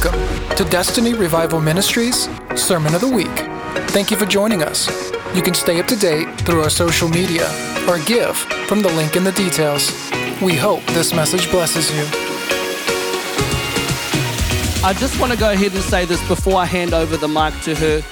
Welcome to Destiny Revival Ministries Sermon of the Week. Thank you for joining us. You can stay up to date through our social media or give from the link in the details. We hope this message blesses you. I just want to go ahead and say this before I hand over the mic to her.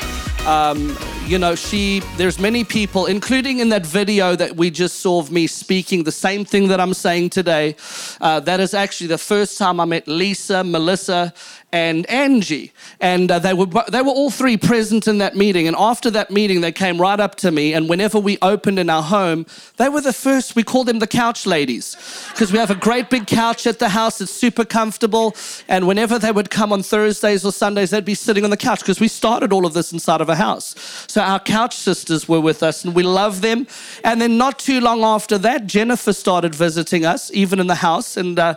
Um, you know, she, there's many people, including in that video that we just saw of me speaking the same thing that I'm saying today. Uh, that is actually the first time I met Lisa, Melissa, and Angie. And uh, they, were, they were all three present in that meeting. And after that meeting, they came right up to me. And whenever we opened in our home, they were the first, we called them the couch ladies because we have a great big couch at the house. It's super comfortable. And whenever they would come on Thursdays or Sundays, they'd be sitting on the couch because we started all of this inside of a house. So our couch sisters were with us and we love them. And then not too long after that, Jennifer started visiting us, even in the house. And uh,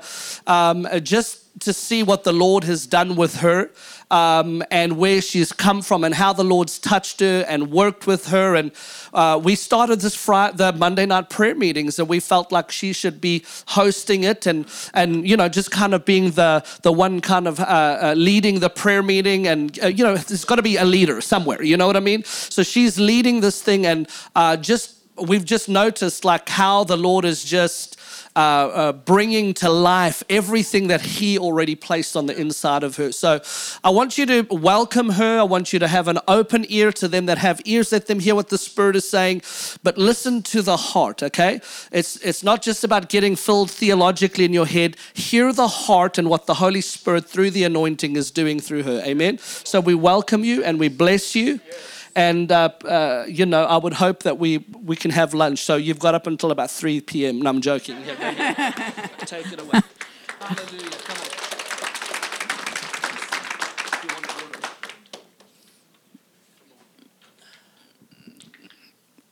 um, just to see what the Lord has done with her um, and where she's come from and how the Lord's touched her and worked with her. And uh, we started this Friday, the Monday night prayer meetings, and we felt like she should be hosting it and and you know just kind of being the the one kind of uh, uh, leading the prayer meeting. And uh, you know, there's got to be a leader somewhere. You know what I mean? So she's leading this thing, and uh, just we've just noticed like how the Lord is just uh, uh, bringing to life everything that He already placed on the inside of her. So I want you to welcome her. I want you to have an open ear to them that have ears. Let them hear what the Spirit is saying, but listen to the heart, okay? It's, it's not just about getting filled theologically in your head. Hear the heart and what the Holy Spirit through the anointing is doing through her. Amen. So we welcome you and we bless you. And, uh, uh, you know, I would hope that we, we can have lunch. So you've got up until about 3 p.m. No, I'm joking. Take it away. Hallelujah. Come on.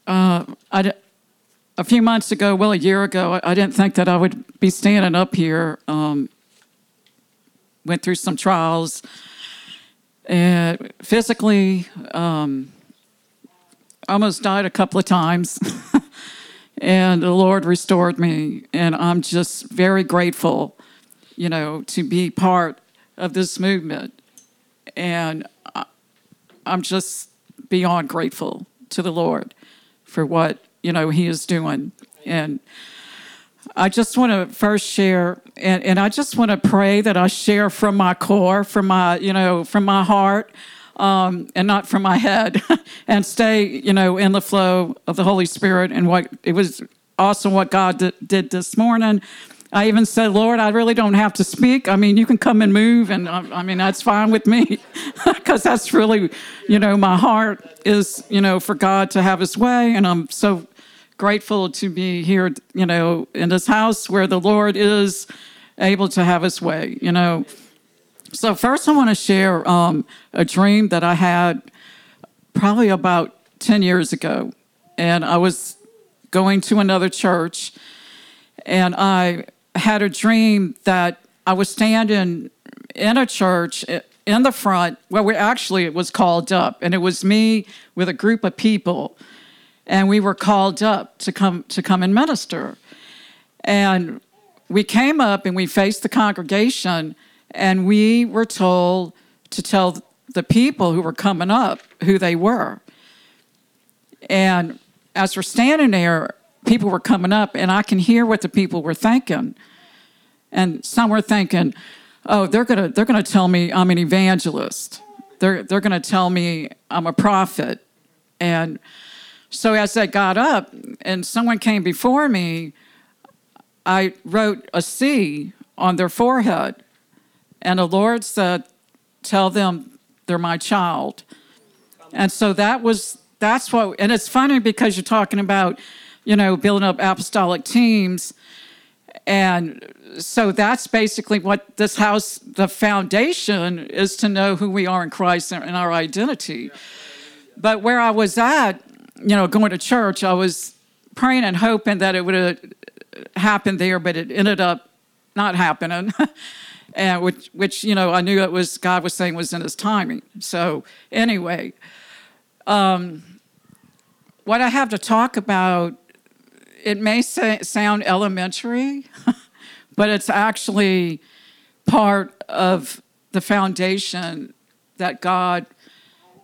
Uh, I, a few months ago, well, a year ago, I, I didn't think that I would be standing up here. Um, went through some trials, and physically, um, almost died a couple of times. and the Lord restored me. And I'm just very grateful, you know, to be part of this movement. And I'm just beyond grateful to the Lord for what, you know, He is doing. And I just want to first share, and, and I just want to pray that I share from my core, from my, you know, from my heart um, and not from my head, and stay, you know, in the flow of the Holy Spirit. And what it was awesome what God did, did this morning. I even said, Lord, I really don't have to speak. I mean, you can come and move, and I, I mean, that's fine with me, because that's really, you know, my heart is, you know, for God to have His way, and I'm so grateful to be here, you know, in this house where the Lord is able to have His way, you know. So, first, I want to share um, a dream that I had probably about 10 years ago. And I was going to another church, and I had a dream that I was standing in a church in the front where we actually it was called up, and it was me with a group of people, and we were called up to come to come and minister. And we came up and we faced the congregation and we were told to tell the people who were coming up who they were. And as we're standing there, people were coming up, and I can hear what the people were thinking. And some were thinking, oh, they're gonna they're gonna tell me I'm an evangelist. They're they're gonna tell me I'm a prophet. And so as I got up and someone came before me, I wrote a C on their forehead. And the Lord said, Tell them they're my child. And so that was, that's what, and it's funny because you're talking about, you know, building up apostolic teams. And so that's basically what this house, the foundation is to know who we are in Christ and our identity. But where I was at, you know, going to church, I was praying and hoping that it would have happened there, but it ended up not happening. and which, which you know, I knew it was God was saying was in His timing. So anyway, um, what I have to talk about, it may say, sound elementary, but it's actually part of the foundation that God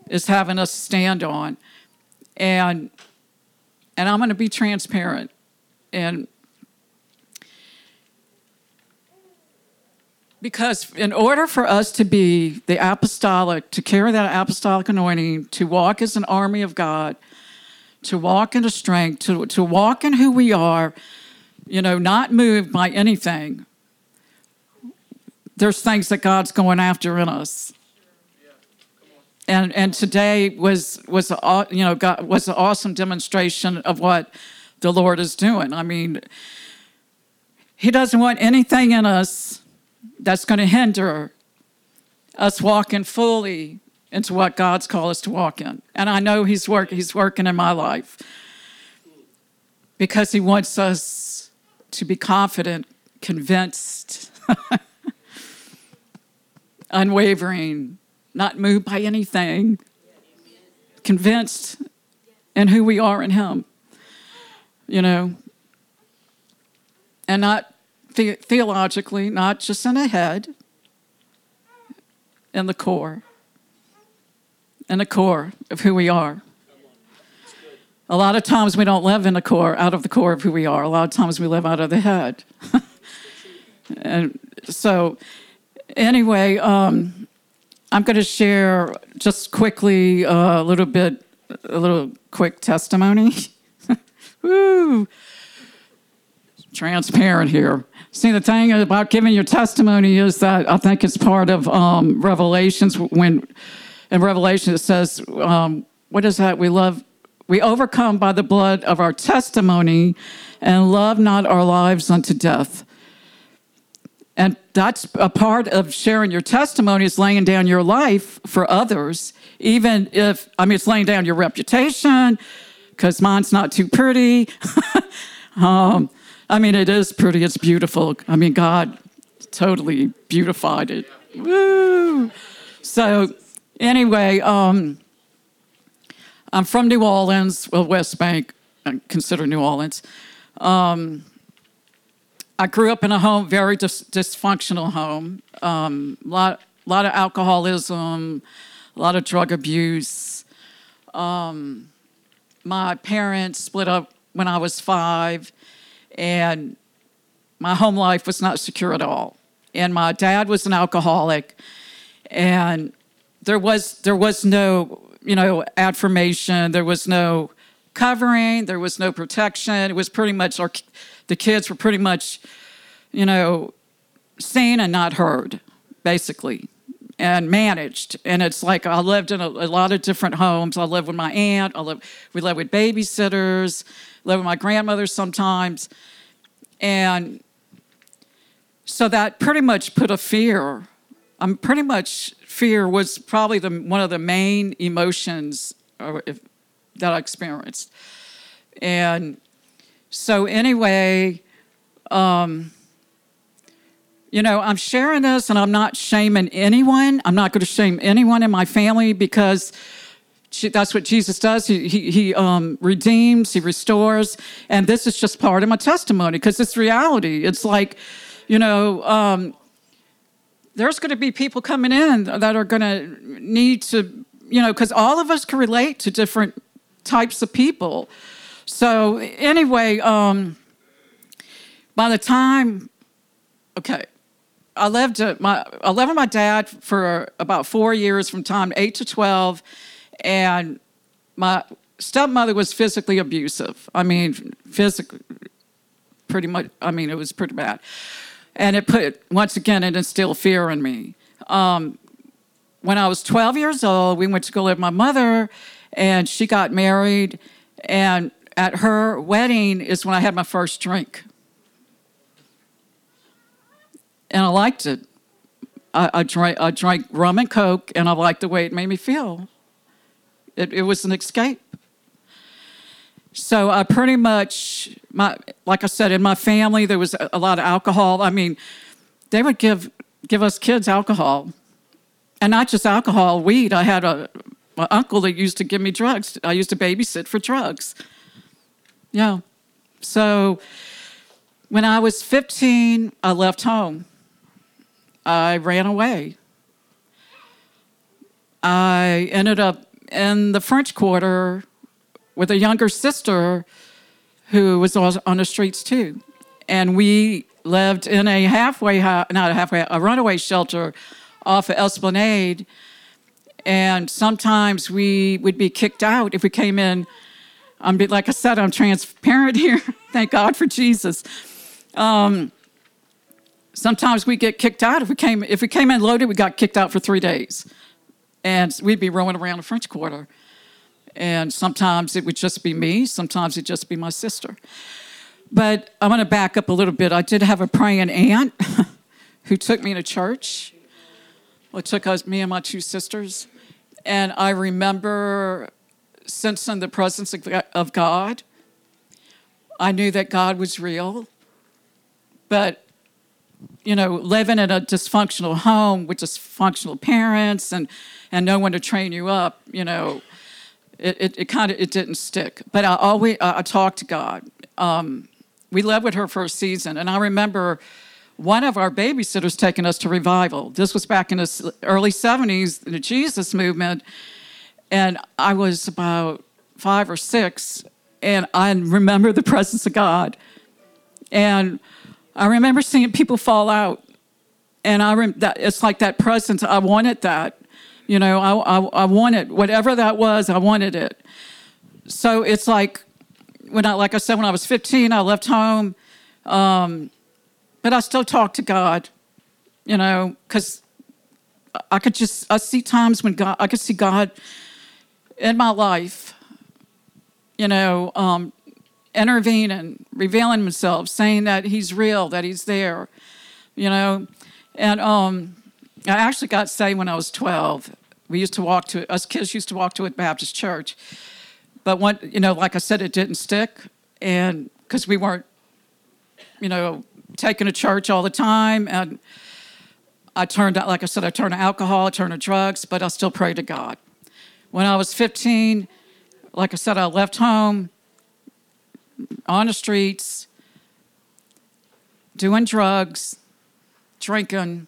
is having us stand on. And and I'm going to be transparent and because in order for us to be the apostolic, to carry that apostolic anointing, to walk as an army of God, to walk in the strength, to, to walk in who we are, you know, not moved by anything, there's things that God's going after in us. And, and today was was you know was an awesome demonstration of what the Lord is doing. I mean, He doesn't want anything in us that's going to hinder us walking fully into what God's called us to walk in. And I know He's work He's working in my life because He wants us to be confident, convinced, unwavering, not moved by anything, convinced in who we are in Him. You know, and not the- theologically, not just in the head, in the core, in the core of who we are. A lot of times we don't live in the core, out of the core of who we are. A lot of times we live out of the head. and so, anyway, um, I'm going to share just quickly uh, a little bit, a little quick testimony. Woo! Transparent here. See, the thing about giving your testimony is that I think it's part of um, Revelations. When in Revelation it says, um, "What is that? We love, we overcome by the blood of our testimony, and love not our lives unto death." And that's a part of sharing your testimony is laying down your life for others, even if, I mean, it's laying down your reputation, because mine's not too pretty. um, I mean, it is pretty, it's beautiful. I mean, God totally beautified it. Woo! So, anyway, um, I'm from New Orleans, well, West Bank, I consider New Orleans. Um, I grew up in a home, very dis- dysfunctional home. A um, lot, lot of alcoholism, a lot of drug abuse. Um, my parents split up when I was five, and my home life was not secure at all. And my dad was an alcoholic, and there was there was no you know affirmation. There was no covering. There was no protection. It was pretty much our the kids were pretty much, you know, seen and not heard, basically, and managed. And it's like I lived in a, a lot of different homes. I lived with my aunt. I lived, we lived with babysitters. Lived with my grandmother sometimes, and so that pretty much put a fear. I'm pretty much fear was probably the one of the main emotions uh, if, that I experienced, and so anyway, um, you know, I'm sharing this and I'm not shaming anyone. I'm not going to shame anyone in my family because that's what Jesus does. He, he, he um, redeems, he restores. And this is just part of my testimony because it's reality. It's like, you know, um, there's going to be people coming in that are going to need to, you know, because all of us can relate to different types of people. So anyway, um, by the time, okay, I lived at my I lived with my dad for about four years, from time eight to twelve, and my stepmother was physically abusive. I mean, physically, pretty much. I mean, it was pretty bad, and it put once again it instilled fear in me. Um, when I was twelve years old, we went to go live with my mother, and she got married, and at her wedding is when I had my first drink. And I liked it. I, I, drank, I drank rum and coke, and I liked the way it made me feel. It, it was an escape. So I pretty much, my, like I said, in my family, there was a lot of alcohol. I mean, they would give, give us kids alcohol. And not just alcohol, weed. I had a, an uncle that used to give me drugs. I used to babysit for drugs. Yeah. So when I was 15, I left home. I ran away I ended up in the French Quarter with a younger sister who was on the streets too. And we lived in a halfway, not a halfway, a runaway shelter off of Esplanade. And sometimes we would be kicked out if we came in. I'm like I said, I'm transparent here. Thank God for Jesus. Um, sometimes we get kicked out if we came if we came in loaded. We got kicked out for three days, and we'd be rowing around the French Quarter. And sometimes it would just be me. Sometimes it'd just be my sister. But I'm going to back up a little bit. I did have a praying aunt who took me to church. Well, took us, me and my two sisters. And I remember sensing the presence of God. I knew that God was real. But, you know, living in a dysfunctional home with dysfunctional parents and, and no one to train you up, you know, it, it, it kind of it didn't stick. But I always I, I talked to God. Um, we lived with her for a season. And I remember one of our babysitters taking us to revival. This was back in the early 70s, the Jesus movement. And I was about five or six, and I remember the presence of God. And I remember seeing people fall out. And I rem- that, it's like that presence, I wanted that. You know, I, I, I wanted whatever that was, I wanted it. So it's like when I, like I said, when I was 15, I left home, um, but I still talk to God, you know, because I could just I see times when God I could see God in my life, you know, um, intervening, revealing Himself, saying that He's real, that He's there, you know, and um, I actually got saved when I was 12. We used to walk to us kids used to walk to a Baptist church but one, you know, like I said, it didn't stick, and because we weren't, you know, taking to church all the time, and I turned out, like I said, I turned to alcohol, I turned to drugs, but I still prayed to God. When I was 15, like I said, I left home on the streets, doing drugs, drinking.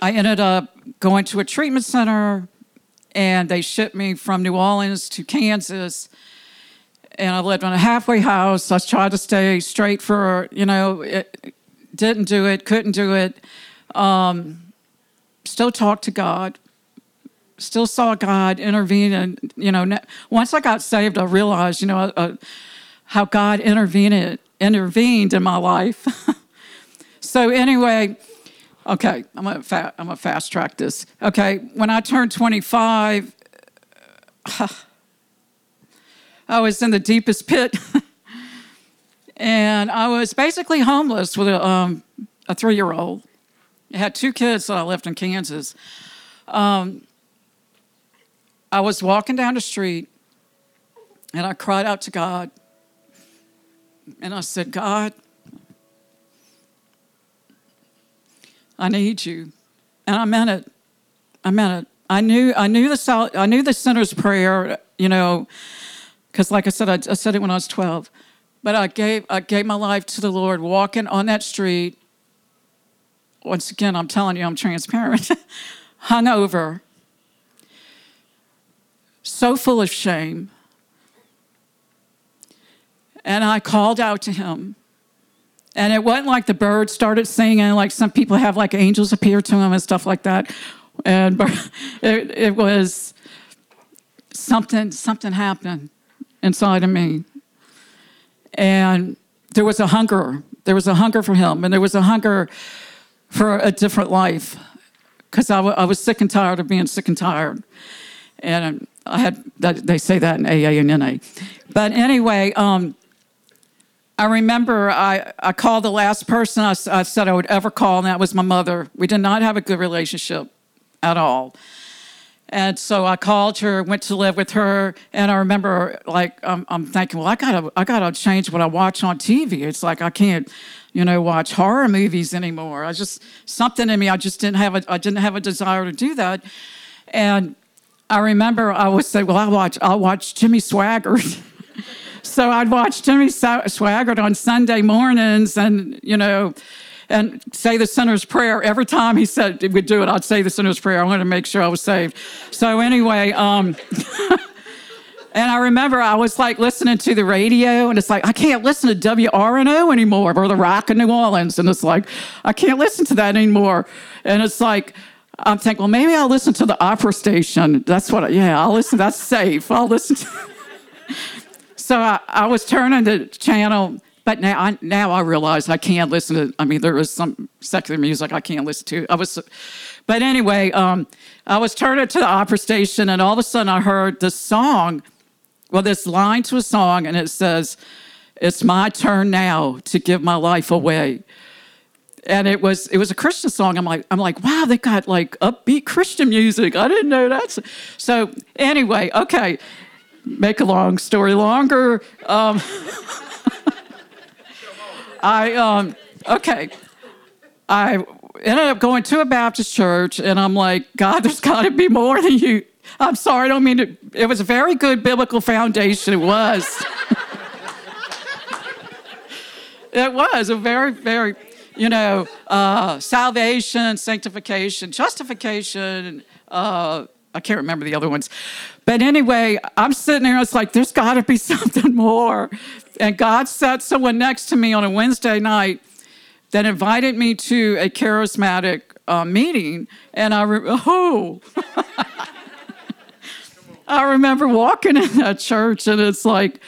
I ended up going to a treatment center and they shipped me from New Orleans to Kansas. And I lived in a halfway house. I tried to stay straight for, you know, it, didn't do it, couldn't do it. Um, still talked to God, still saw God intervene. And, you know, once I got saved, I realized, you know, uh, how God intervened, intervened in my life. so, anyway, Okay, I'm gonna fa- I'm gonna fast track this. Okay, when I turned 25, I was in the deepest pit, and I was basically homeless with a, um, a three year old. I had two kids that I left in Kansas. Um, I was walking down the street, and I cried out to God, and I said, God, I need you. And I meant it. I meant it. I knew I knew the I knew the sinner's prayer, you know, because like I said, I, I said it when I was 12. But I gave I gave my life to the Lord, walking on that street. Once again, I'm telling you, I'm transparent. Hungover, so full of shame. And I called out to him. And it wasn't like the birds started singing, like some people have like angels appear to them and stuff like that. And it, it was something, something happened inside of me. And there was a hunger. There was a hunger for him, and there was a hunger for a different life. Because I, w- I was sick and tired of being sick and tired. And I had, they say that in AA and NA. But anyway, um, I remember I, I called the last person I, I, said I would ever call, and that was my mother. We did not have a good relationship at all. And so I called her, went to live with her, and I remember like I'm, I'm thinking, well, I gotta I gotta change what I watch on TV. It's like I can't, you know, watch horror movies anymore. I just something in me, I just didn't have a I didn't have a desire to do that. And I remember I would say, well, I watch I'll watch Jimmy Swaggart. so I'd watch Jimmy Swaggart on Sunday mornings, and you know, and say the sinner's prayer every time he said we'd do it. I'd say the sinner's prayer. I wanted to make sure I was saved. So anyway, um, and I remember I was like listening to the radio, and it's like I can't listen to WRNO anymore or the Rock of New Orleans, and it's like I can't listen to that anymore. And it's like I'm thinking, well, maybe I'll listen to the opera station. That's what, I, yeah, I'll listen. That's safe. I'll listen to. so I, I was turning the channel but now I now I realize I can't listen to. I mean, there is some secular music I can't listen to. I was, but anyway, um, I was turning to the opera station, and all of a sudden I heard this song. Well, this line to a song, and it says, "It's my turn now to give my life away." And it was it was a Christian song. I'm like I'm like wow, they got like upbeat Christian music. I didn't know that. So anyway, okay. Make a long story longer. Um, I um okay. I ended up going to a Baptist church, and I'm like, God, there's got to be more than you. I'm sorry, I don't mean to. It was a very good biblical foundation. It was. it was a very, very, you know, uh, salvation, sanctification, justification. Uh, I can't remember the other ones. But anyway, I'm sitting there, it's like, there's got to be something more. And God set someone next to me on a Wednesday night that invited me to a charismatic uh, meeting. And I, re- oh, I remember walking in that church and it's like,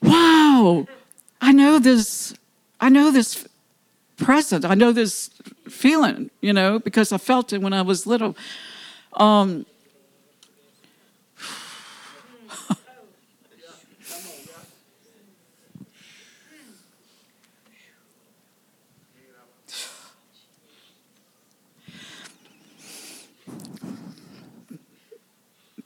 wow, I know this, I know this present, I know this feeling, you know, because I felt it when I was little. Um,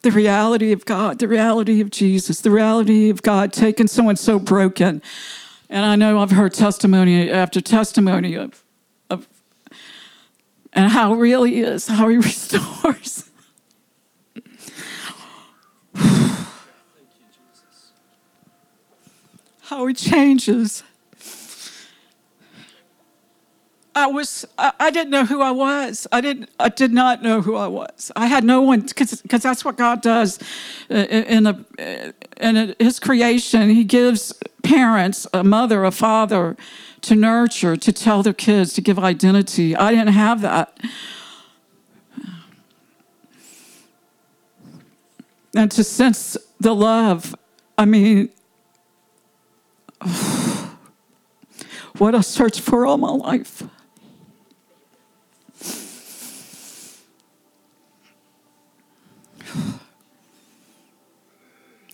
the reality of God, the reality of Jesus, the reality of God taking someone so broken. And I know I've heard testimony after testimony of, of and how it really is, how he restores. how he changes. I was I, I, didn't know who I was. I didn't I did not know who I was. I had no one because that's what God does uh, in the in His creation. He gives parents a mother, a father, to nurture, to tell their kids, to give identity. I didn't have that. And to sense the love, I mean, what I searched for all my life.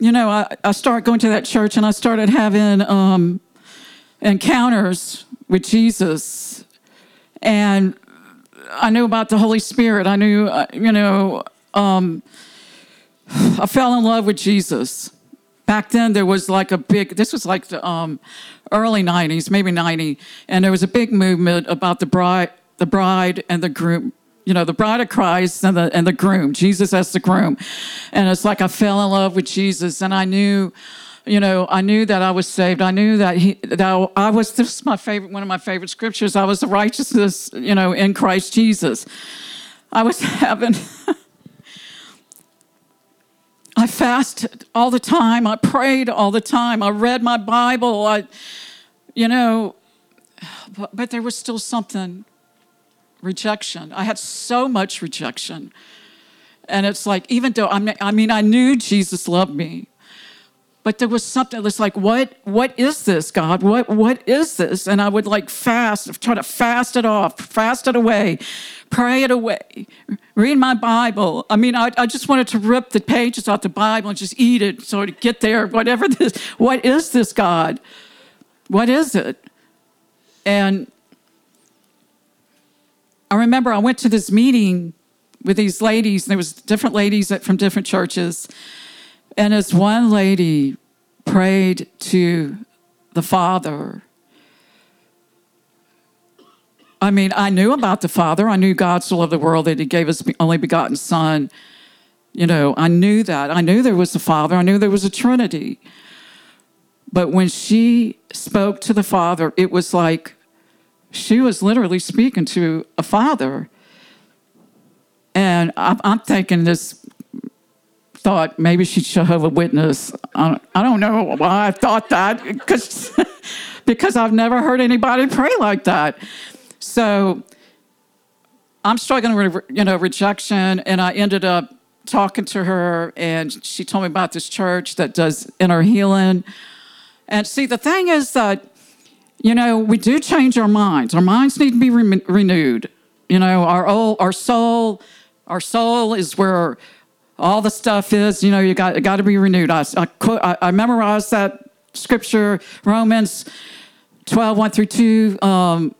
You know, I, I started going to that church and I started having um, encounters with Jesus. And I knew about the Holy Spirit. I knew, uh, you know, um, I fell in love with Jesus. Back then, there was like a big, this was like the um, early 90s, maybe 90, and there was a big movement about the bride, the bride and the groom you know, the bride of Christ and the and the groom, Jesus as the groom. And it's like I fell in love with Jesus and I knew, you know, I knew that I was saved. I knew that he that I was this is my favorite one of my favorite scriptures. I was the righteousness, you know, in Christ Jesus. I was having I fasted all the time. I prayed all the time. I read my Bible. I you know, but, but there was still something rejection. I had so much rejection. And it's like, even though I'm, I mean, I knew Jesus loved me, but there was something that's like, what, what is this, God? What, what is this? And I would like fast, try to fast it off, fast it away, pray it away, read my Bible. I mean, I, I just wanted to rip the pages off the Bible and just eat it so to get there, whatever this, what is this, God? What is it? And I remember I went to this meeting with these ladies, and there was different ladies from different churches. And as one lady prayed to the Father, I mean, I knew about the Father. I knew God so loved the world that He gave His only begotten Son. You know, I knew that. I knew there was a Father. I knew there was a Trinity. But when she spoke to the Father, it was like she was literally speaking to a father. And I'm, I'm thinking this thought maybe she's Jehovah Witness. I don't, I don't know why I thought that because because I've never heard anybody pray like that. So I'm struggling with you know rejection, and I ended up talking to her, and she told me about this church that does inner healing. And see, the thing is that you know we do change our minds. Our minds need to be re- renewed. You know, our old, our soul, our soul is where all the stuff is. You know, you got got to be renewed. I, I, I memorized that scripture, Romans 12, 1 through 2. Um,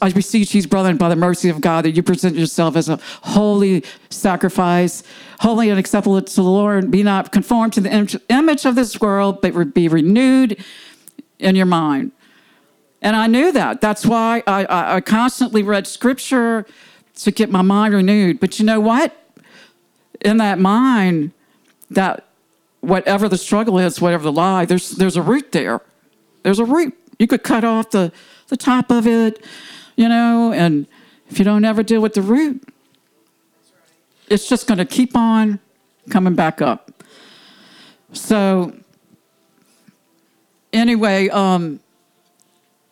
I beseech you, brethren, by the mercy of God, that you present yourself as a holy sacrifice, holy and acceptable to the Lord. Be not conformed to the image of this world, but be renewed in your mind. And I knew that. That's why I, I constantly read scripture to get my mind renewed. But you know what? In that mind, that whatever the struggle is, whatever the lie, there's there's a root there. There's a root. You could cut off the, the top of it, you know, and if you don't ever deal with the root, it's just going to keep on coming back up. So, anyway, um,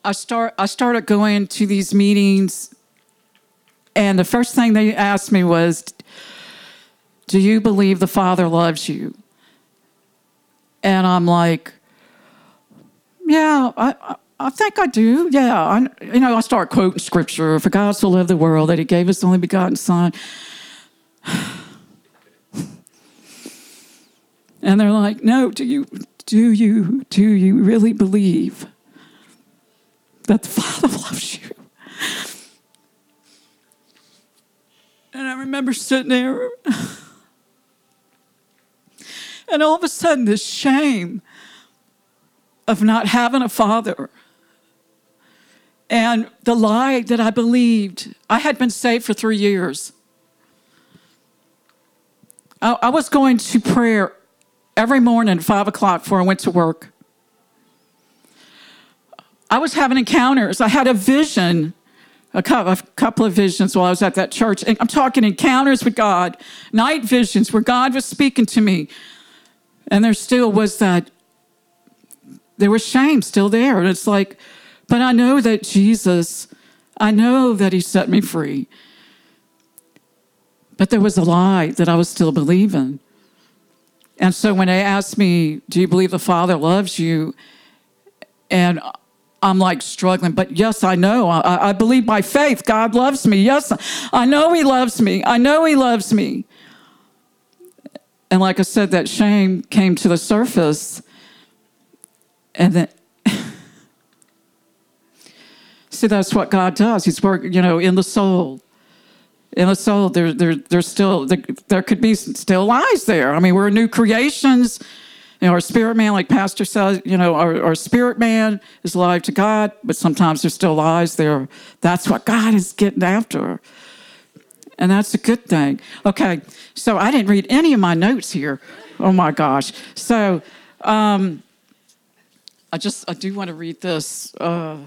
I start I started going to these meetings, and the first thing they asked me was, "Do you believe the Father loves you?" And I'm like, yeah, I, I think I do. Yeah, I, you know, I start quoting scripture. For God so loved the world that He gave His only begotten Son. and they're like, "No, do you, do you, do you really believe that the Father loves you?" And I remember sitting there, and all of a sudden, this shame of not having a father. And the lie that I believed, I had been saved for three years. I, I was going to prayer every morning, at five o'clock, before I went to work. I was having encounters. I had a vision, a couple of visions while I was at that church. And I'm talking encounters with God, night visions where God was speaking to me. And there still was that there was shame still there. And it's like, but I know that Jesus, I know that He set me free. But there was a lie that I was still believing. And so when they asked me, Do you believe the Father loves you? And I'm like struggling, but yes, I know. I, I believe by faith God loves me. Yes, I know He loves me. I know He loves me. And like I said, that shame came to the surface. And then, see, that's what God does. He's working, you know, in the soul. In the soul, there, there, there's still, there, there could be still lies there. I mean, we're new creations. You know, our spirit man, like Pastor says, you know, our, our spirit man is alive to God, but sometimes there's still lies there. That's what God is getting after. And that's a good thing. Okay, so I didn't read any of my notes here. Oh my gosh. So, um, I just I do want to read this. Uh,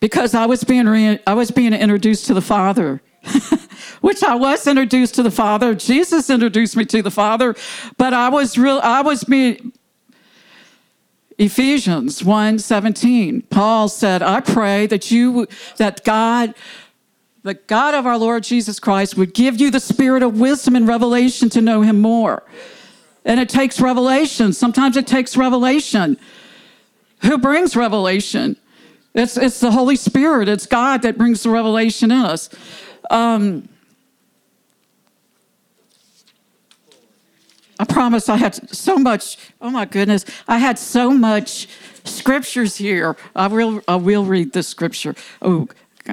because I was being re- I was being introduced to the Father, which I was introduced to the Father. Jesus introduced me to the Father, but I was real. I was being Ephesians 1 17. Paul said, I pray that you that God the God of our Lord Jesus Christ would give you the spirit of wisdom and revelation to know him more. And it takes revelation. Sometimes it takes revelation. Who brings revelation? It's, it's the Holy Spirit. It's God that brings the revelation in us. Um, I promise I had so much, oh my goodness, I had so much scriptures here. I will, I will read this scripture. Oh,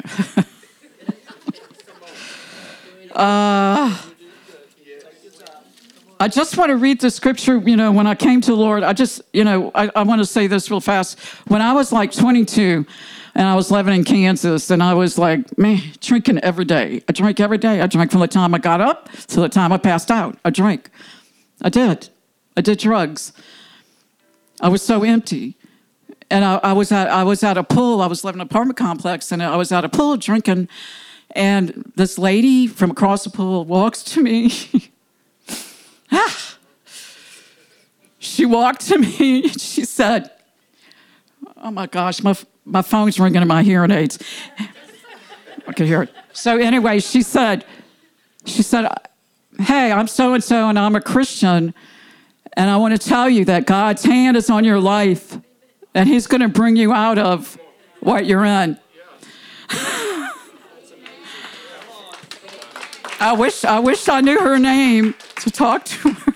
uh, I just want to read the scripture. You know, when I came to the Lord, I just, you know, I, I want to say this real fast. When I was like 22 and I was living in Kansas and I was like, man, drinking every day. I drank every day. I drank from the time I got up to the time I passed out. I drank. I did. I did drugs. I was so empty. and I, I was at I was at a pool. I was living in an apartment complex, and I was at a pool drinking. And this lady from across the pool walks to me. ah. She walked to me. And she said, "Oh my gosh, my my phone's ringing in my hearing aids. I could hear it." So anyway, she said, "She said, hey, I'm so and so, and I'm a Christian." And I want to tell you that God's hand is on your life and He's going to bring you out of what you're in. I wish, I wish I knew her name to talk to her.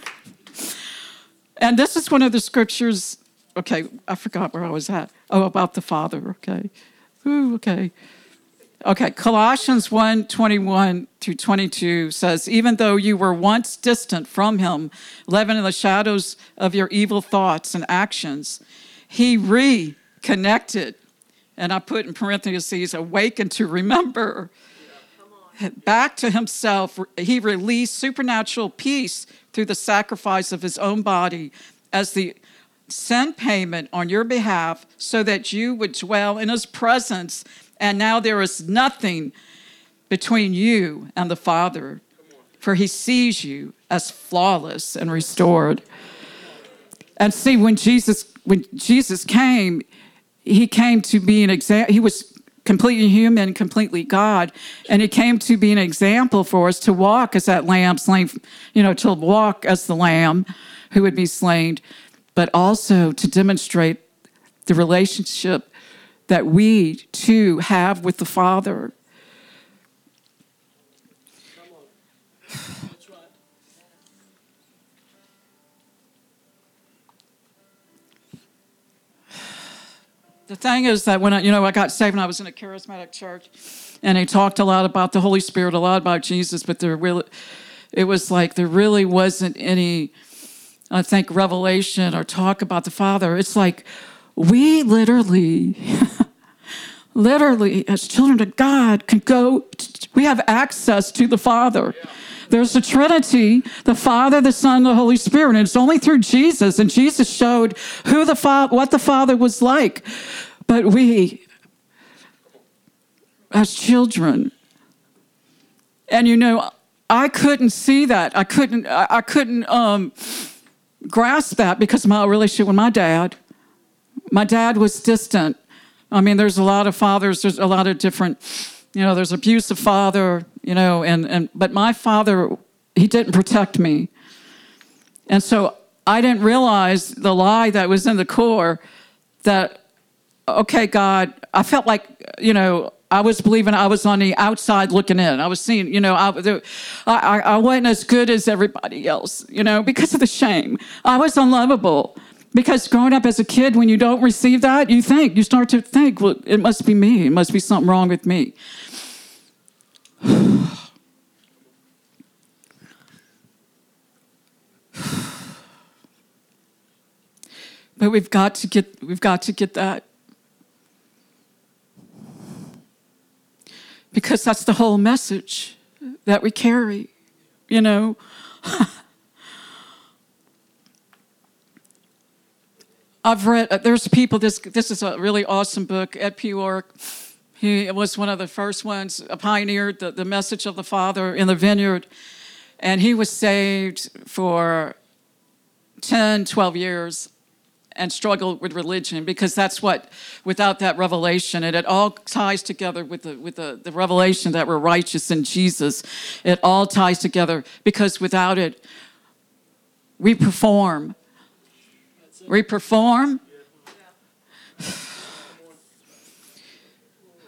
And this is one of the scriptures. Okay, I forgot where I was at. Oh, about the Father. Okay. Ooh, okay. Okay, Colossians 1 21 through 22 says, Even though you were once distant from him, living in the shadows of your evil thoughts and actions, he reconnected. And I put in parentheses, awakened to remember. Back to himself, he released supernatural peace through the sacrifice of his own body as the sin payment on your behalf so that you would dwell in his presence and now there is nothing between you and the Father, for he sees you as flawless and restored. And see, when Jesus when Jesus came, he came to be an example. He was completely human, completely God, and he came to be an example for us to walk as that lamb slain, you know, to walk as the lamb who would be slain, but also to demonstrate the relationship that we too have with the Father. The thing is that when I, you know, I got saved and I was in a charismatic church, and they talked a lot about the Holy Spirit, a lot about Jesus, but there really, it was like there really wasn't any, I think, revelation or talk about the Father. It's like we literally, literally, as children of God, can go, we have access to the Father. There's the Trinity, the Father, the Son, the Holy Spirit, and it's only through Jesus. And Jesus showed who the Father, what the Father was like. But we, as children, and you know, I couldn't see that. I couldn't. I couldn't um, grasp that because of my relationship with my dad. My dad was distant. I mean, there's a lot of fathers, there's a lot of different, you know, there's abusive father, you know, and, and but my father, he didn't protect me. And so I didn't realize the lie that was in the core that, okay, God, I felt like, you know, I was believing I was on the outside looking in. I was seeing, you know, I, I, I wasn't as good as everybody else, you know, because of the shame. I was unlovable. Because growing up as a kid, when you don't receive that, you think, you start to think, well, it must be me. It must be something wrong with me. but we've got to get we've got to get that because that's the whole message that we carry you know I've read, uh, there's people, this, this is a really awesome book. Ed Pugh he was one of the first ones, pioneered the, the message of the Father in the vineyard. And he was saved for 10, 12 years and struggled with religion because that's what, without that revelation, and it all ties together with the, with the, the revelation that we're righteous in Jesus. It all ties together because without it, we perform we perform.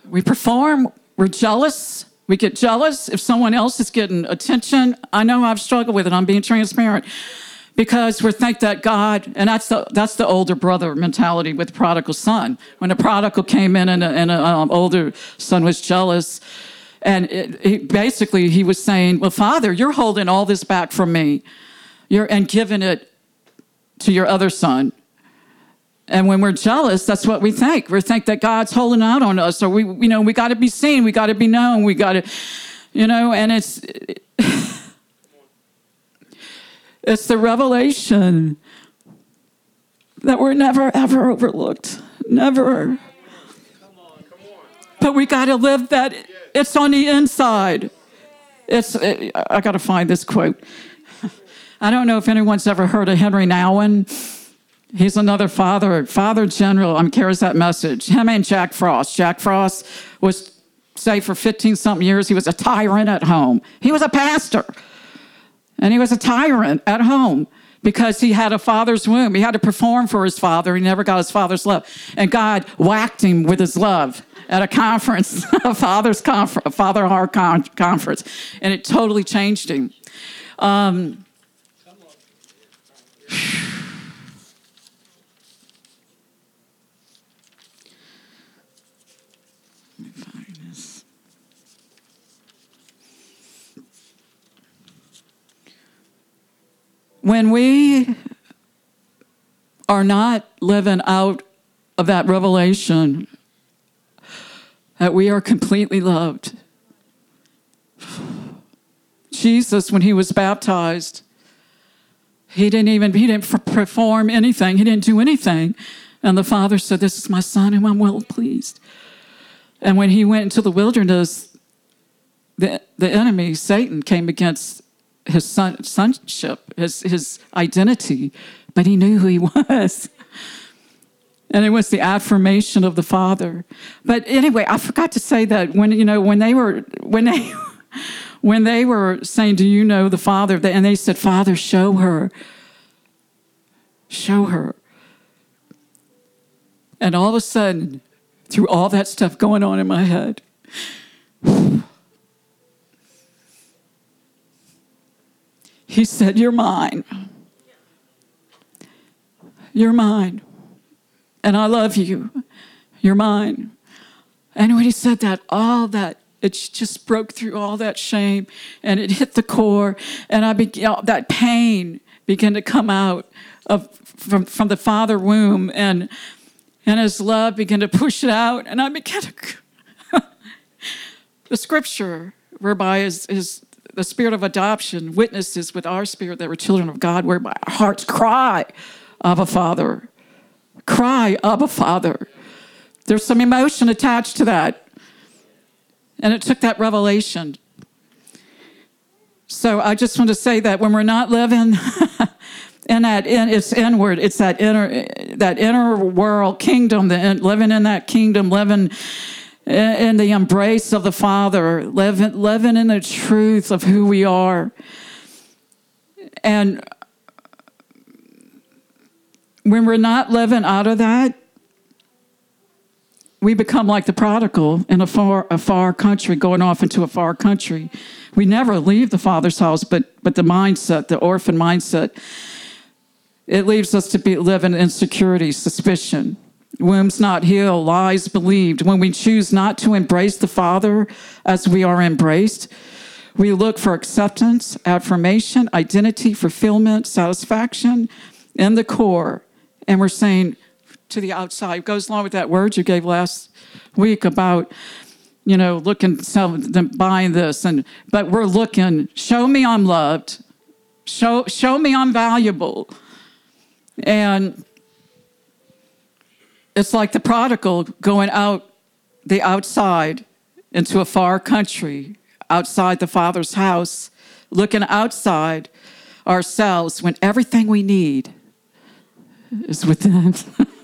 We perform. We're jealous. We get jealous if someone else is getting attention. I know I've struggled with it. I'm being transparent because we think that God, and that's the that's the older brother mentality with prodigal son. When the prodigal came in and an um, older son was jealous, and it, basically he was saying, "Well, Father, you're holding all this back from me, you're and giving it to your other son. And when we're jealous, that's what we think. We think that God's holding out on us, or we, you know, we got to be seen, we got to be known, we got to, you know, and it's, it's the revelation that we're never ever overlooked. Never. But we got to live that. It's on the inside. It's. I got to find this quote. I don't know if anyone's ever heard of Henri Nouwen. He's another father, father general. I'm carries that message. Him and Jack Frost. Jack Frost was, say, for 15 something years, he was a tyrant at home. He was a pastor, and he was a tyrant at home because he had a father's wound. He had to perform for his father. He never got his father's love. And God whacked him with his love at a conference, a father's conference, a father heart con- conference, and it totally changed him. Um, when we are not living out of that revelation that we are completely loved. Jesus, when he was baptized, he didn't even he didn't perform anything. He didn't do anything. And the Father said, This is my son whom I'm well pleased. And when he went into the wilderness, the, the enemy, Satan, came against his son, sonship, his, his identity, but he knew who he was. And it was the affirmation of the Father. But anyway, I forgot to say that when you know when they were when they when they were saying, "Do you know the Father?" and they said, "Father, show her, show her." And all of a sudden, through all that stuff going on in my head, He said, You're mine. You're mine. And I love you. You're mine. And when he said that, all that, it just broke through all that shame and it hit the core. And I began, that pain began to come out of, from, from the father wound. And, and his love began to push it out. And I began to, the scripture whereby is, his the spirit of adoption witnesses with our spirit that we're children of God, whereby our hearts cry, Abba Father. Cry, Abba Father. There's some emotion attached to that. And it took that revelation. So I just want to say that when we're not living in that, in, it's inward, it's that inner, that inner world kingdom, the, living in that kingdom, living in the embrace of the Father, living, living in the truth of who we are. And when we're not living out of that, we become like the prodigal in a far, a far country, going off into a far country. We never leave the Father's house, but, but the mindset, the orphan mindset, it leaves us to be live in insecurity, suspicion wounds not healed, lies believed. When we choose not to embrace the Father as we are embraced, we look for acceptance, affirmation, identity, fulfillment, satisfaction in the core. And we're saying to the outside, it goes along with that word you gave last week about, you know, looking, selling, buying this. And, but we're looking, show me I'm loved. Show, show me I'm valuable. And it's like the prodigal going out the outside into a far country, outside the Father's house, looking outside ourselves when everything we need is within.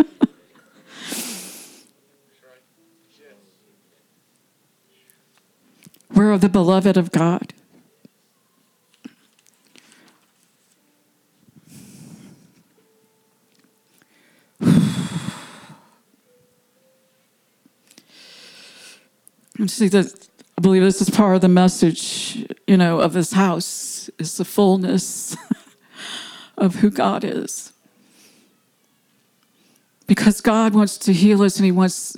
We're of the beloved of God. And see that I believe this is part of the message, you know, of this house is the fullness of who God is. Because God wants to heal us and He wants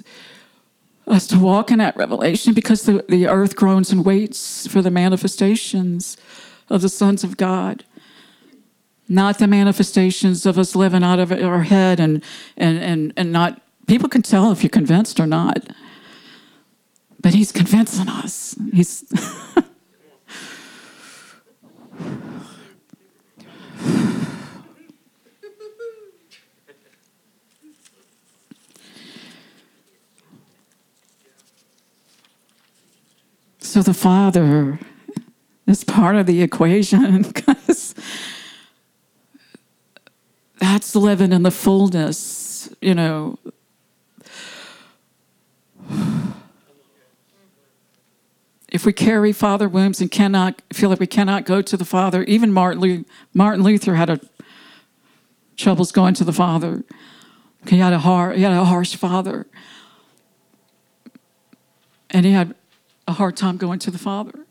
us to walk in that revelation because the, the earth groans and waits for the manifestations of the sons of God. Not the manifestations of us living out of our head and and and, and not people can tell if you're convinced or not. But he's convincing us. He's So the Father is part of the equation because that's living in the fullness, you know. If we carry father wounds and cannot feel like we cannot go to the Father, even Martin Luther, Martin Luther had a, troubles going to the Father. He had a he had a harsh father, and he had a hard time going to the Father.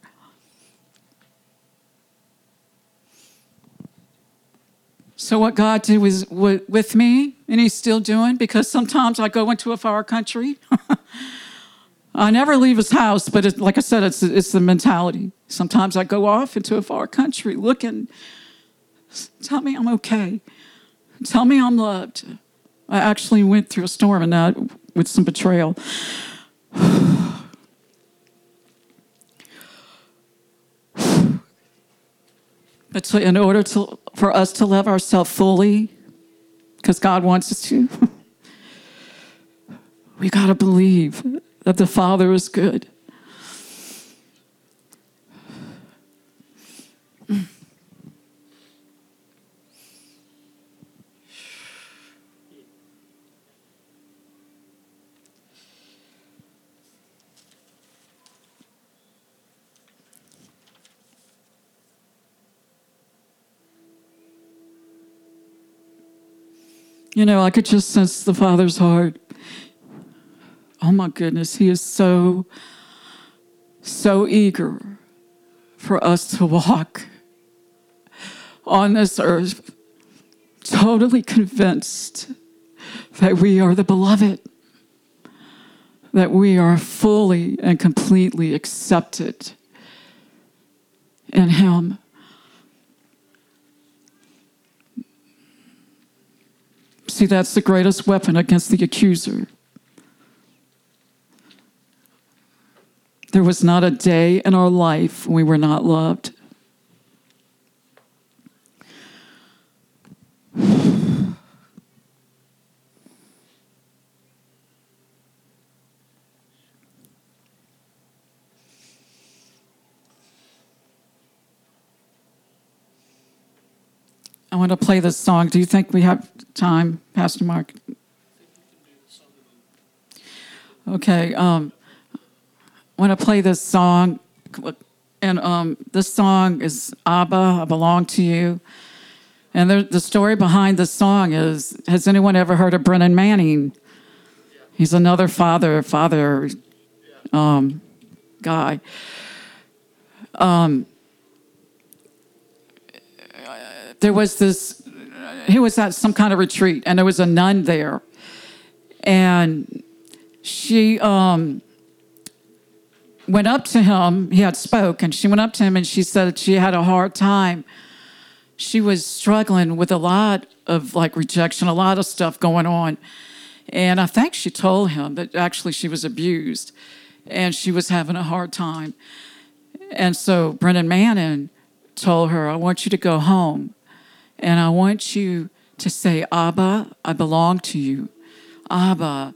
So what God did was with me, and He's still doing, because sometimes I go into a far country. I never leave His house, but it, like I said, it's it's the mentality. Sometimes I go off into a far country, looking. Tell me I'm okay. Tell me I'm loved. I actually went through a storm and that with some betrayal. But to, in order to, for us to love ourselves fully, because God wants us to, we got to believe that the Father is good. You know, I could just sense the Father's heart. Oh my goodness, He is so, so eager for us to walk on this earth, totally convinced that we are the beloved, that we are fully and completely accepted in Him. See, that's the greatest weapon against the accuser. There was not a day in our life we were not loved. To play this song. Do you think we have time, Pastor Mark? Okay. Um, I want to play this song. And um, this song is Abba, I Belong to You. And the, the story behind this song is Has anyone ever heard of Brennan Manning? He's another father, father um, guy. Um, there was this, he was at some kind of retreat, and there was a nun there. And she um, went up to him, he had spoke, and she went up to him and she said she had a hard time. She was struggling with a lot of like rejection, a lot of stuff going on. And I think she told him that actually she was abused and she was having a hard time. And so Brennan Manning told her, I want you to go home and I want you to say, Abba, I belong to you. Abba,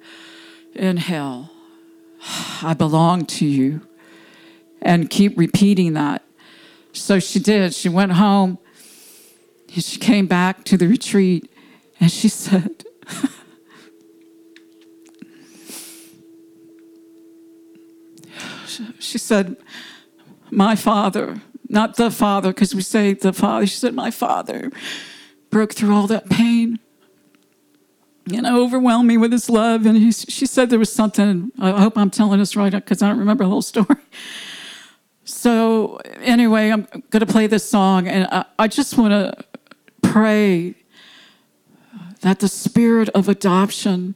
in hell, I belong to you. And keep repeating that. So she did. She went home. She came back to the retreat and she said, She said, My father not the father, because we say the father. She said, My father broke through all that pain and overwhelmed me with his love. And he, she said there was something, I hope I'm telling this right because I don't remember the whole story. So, anyway, I'm going to play this song, and I, I just want to pray that the spirit of adoption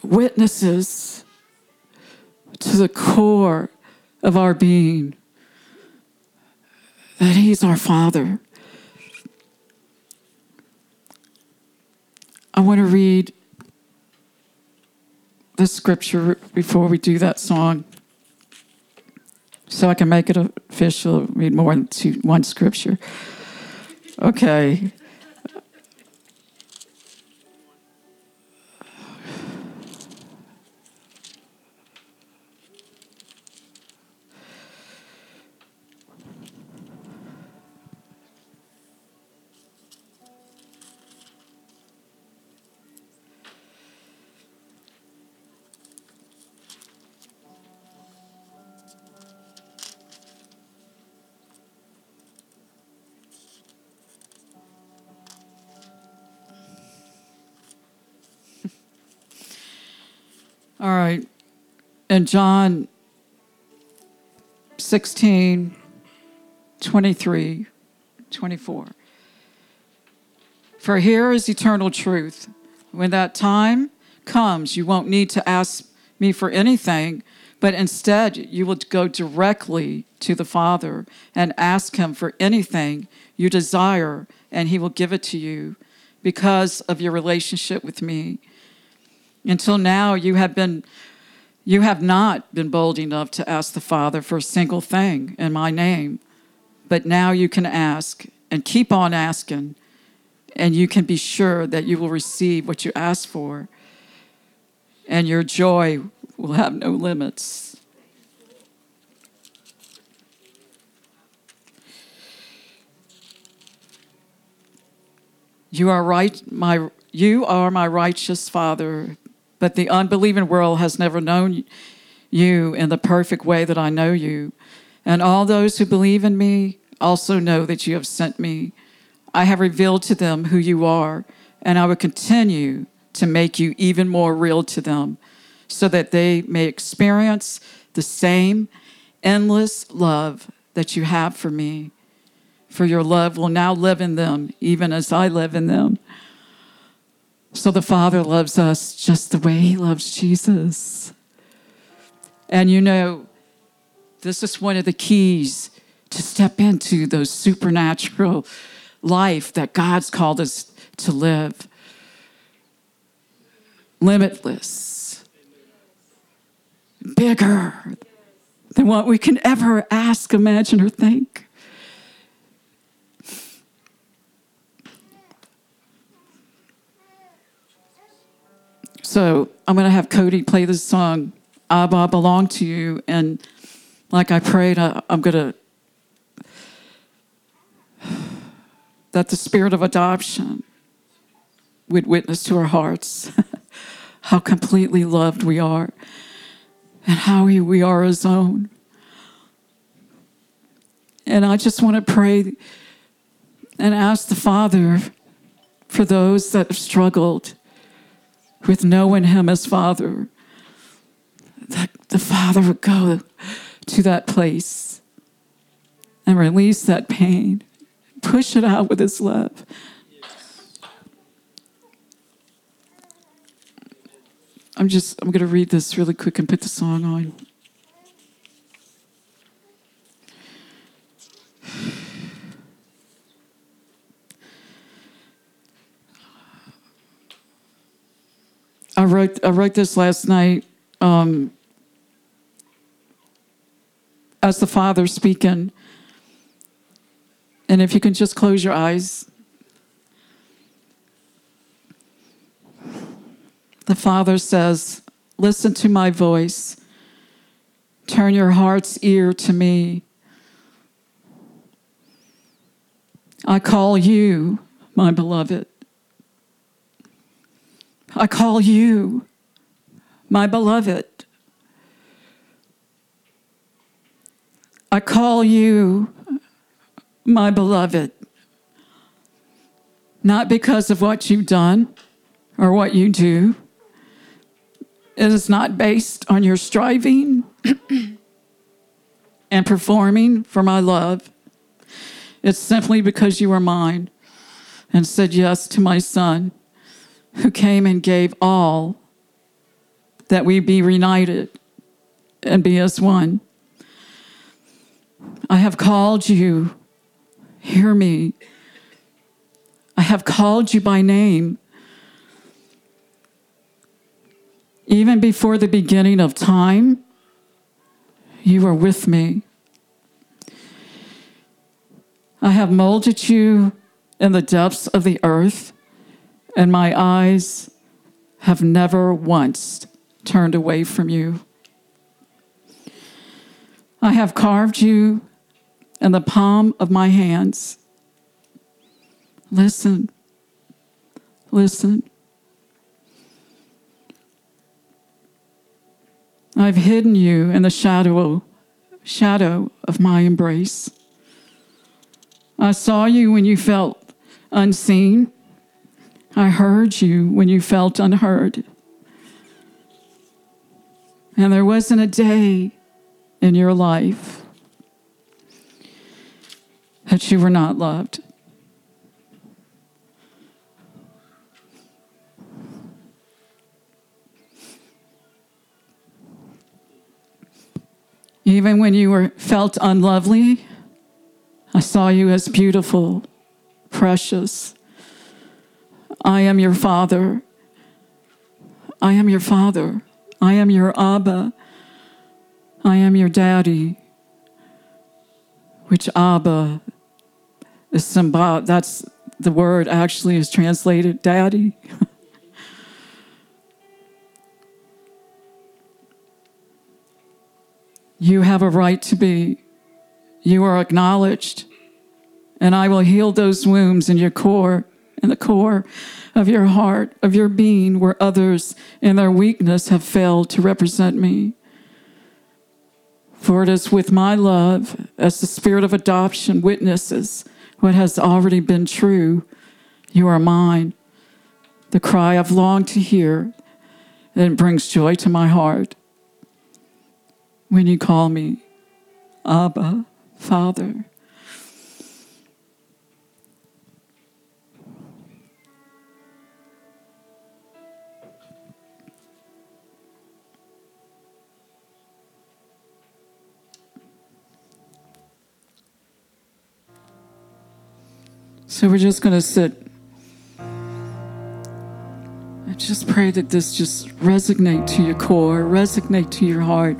witnesses to the core of our being that He's our Father. I want to read the scripture before we do that song so I can make it official, read more than two, one scripture. Okay. All right. In John 16, 23, 24. For here is eternal truth. When that time comes, you won't need to ask me for anything, but instead you will go directly to the Father and ask Him for anything you desire, and He will give it to you because of your relationship with me. Until now, you have been. You have not been bold enough to ask the Father for a single thing in my name, but now you can ask and keep on asking, and you can be sure that you will receive what you ask for, and your joy will have no limits. You are right, my you are my righteous Father, but the unbelieving world has never known you in the perfect way that I know you. And all those who believe in me also know that you have sent me. I have revealed to them who you are, and I will continue to make you even more real to them so that they may experience the same endless love that you have for me. For your love will now live in them, even as I live in them. So the Father loves us just the way He loves Jesus. And you know, this is one of the keys to step into those supernatural life that God's called us to live. Limitless, bigger than what we can ever ask, imagine, or think. So I'm going to have Cody play this song, ah, Abba, Belong to You. And like I prayed, I, I'm going to, that the spirit of adoption would witness to our hearts how completely loved we are and how we are his own. And I just want to pray and ask the Father for those that have struggled with knowing him as Father, that the Father would go to that place and release that pain, push it out with his love. I'm just, I'm going to read this really quick and put the song on. I wrote I wrote this last night um, as the Father speaking. And if you can just close your eyes. The Father says, Listen to my voice. Turn your heart's ear to me. I call you, my beloved. I call you, my beloved. I call you, my beloved, not because of what you've done or what you do. It is not based on your striving and performing for my love. It's simply because you are mine and said yes to my son who came and gave all that we be reunited and be as one. I have called you, hear me. I have called you by name. Even before the beginning of time, you were with me. I have molded you in the depths of the earth and my eyes have never once turned away from you. I have carved you in the palm of my hands. Listen, listen. I've hidden you in the shadow, shadow of my embrace. I saw you when you felt unseen I heard you when you felt unheard. And there wasn't a day in your life that you were not loved. Even when you were felt unlovely, I saw you as beautiful, precious. I am your father. I am your father. I am your Abba. I am your daddy. Which Abba is symbolic. That's the word actually is translated daddy. You have a right to be. You are acknowledged. And I will heal those wounds in your core, in the core of your heart, of your being, where others in their weakness have failed to represent me. For it is with my love, as the spirit of adoption witnesses what has already been true, you are mine. The cry I've longed to hear, and it brings joy to my heart when you call me Abba, Father. So we're just going to sit and just pray that this just resonate to your core, resonate to your heart.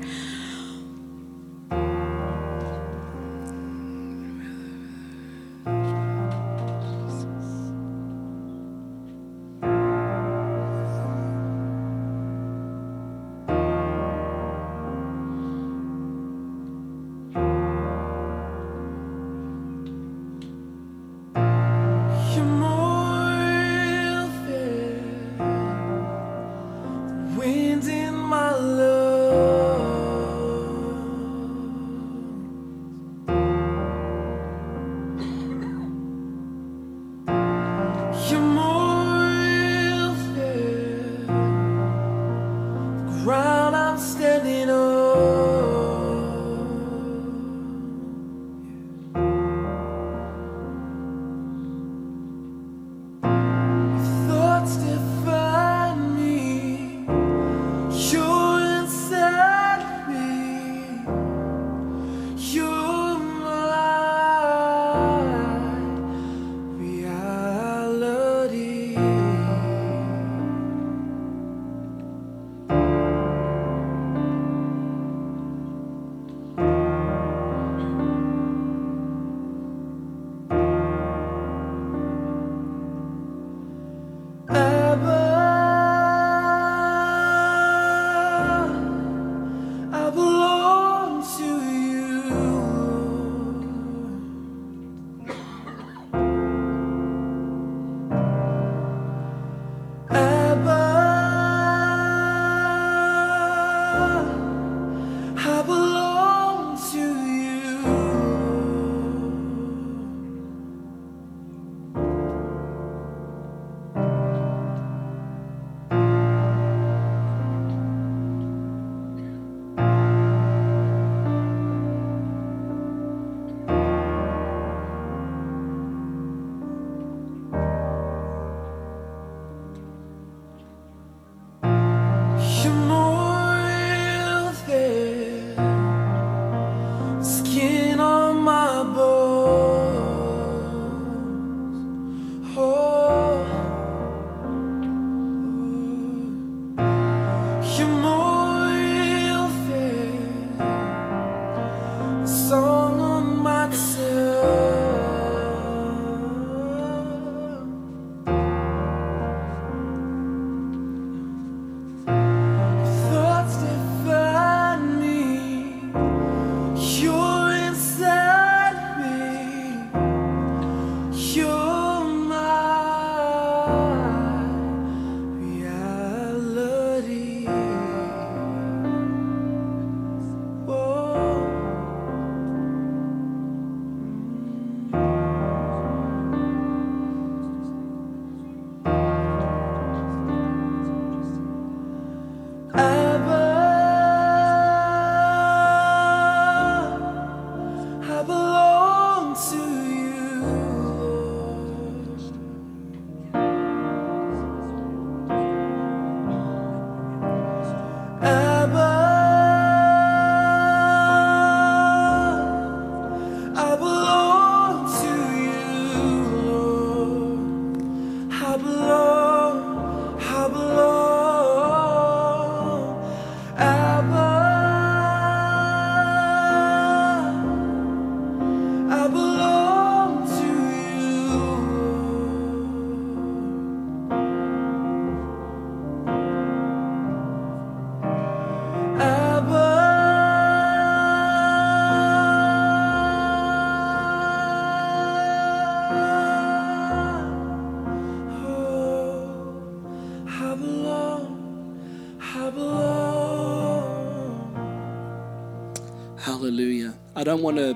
Don't want to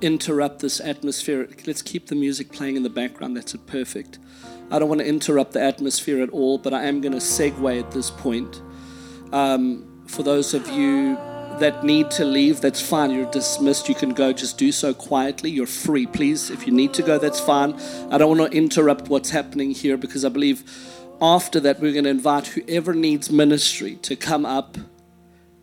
interrupt this atmosphere. Let's keep the music playing in the background. That's it, perfect. I don't want to interrupt the atmosphere at all, but I am going to segue at this point. Um, for those of you that need to leave, that's fine. You're dismissed. You can go. Just do so quietly. You're free. Please, if you need to go, that's fine. I don't want to interrupt what's happening here because I believe after that, we're going to invite whoever needs ministry to come up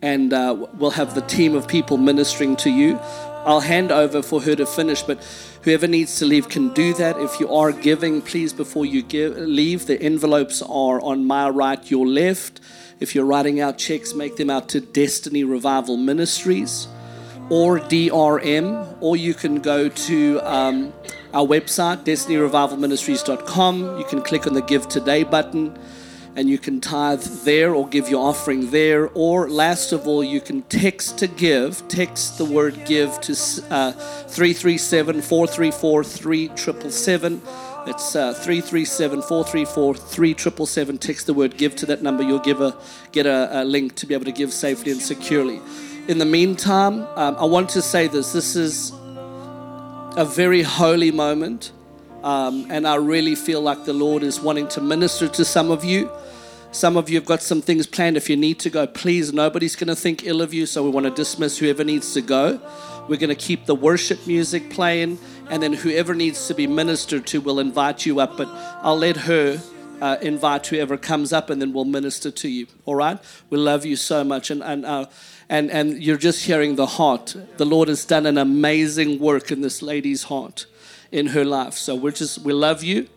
and uh, we'll have the team of people ministering to you. I'll hand over for her to finish, but whoever needs to leave can do that. If you are giving, please, before you give, leave, the envelopes are on my right, your left. If you're writing out checks, make them out to Destiny Revival Ministries or DRM, or you can go to um, our website, destinyrevivalministries.com. You can click on the Give Today button and you can tithe there or give your offering there. Or last of all, you can text to give. Text the word give to uh, 337 434 3777. It's uh, 337 434 3777. Text the word give to that number. You'll give a, get a, a link to be able to give safely and securely. In the meantime, um, I want to say this this is a very holy moment. Um, and I really feel like the Lord is wanting to minister to some of you. Some of you have got some things planned. If you need to go, please, nobody's going to think ill of you. So we want to dismiss whoever needs to go. We're going to keep the worship music playing. And then whoever needs to be ministered to will invite you up. But I'll let her uh, invite whoever comes up and then we'll minister to you. All right? We love you so much. And, and, uh, and, and you're just hearing the heart. The Lord has done an amazing work in this lady's heart, in her life. So we're just, we love you.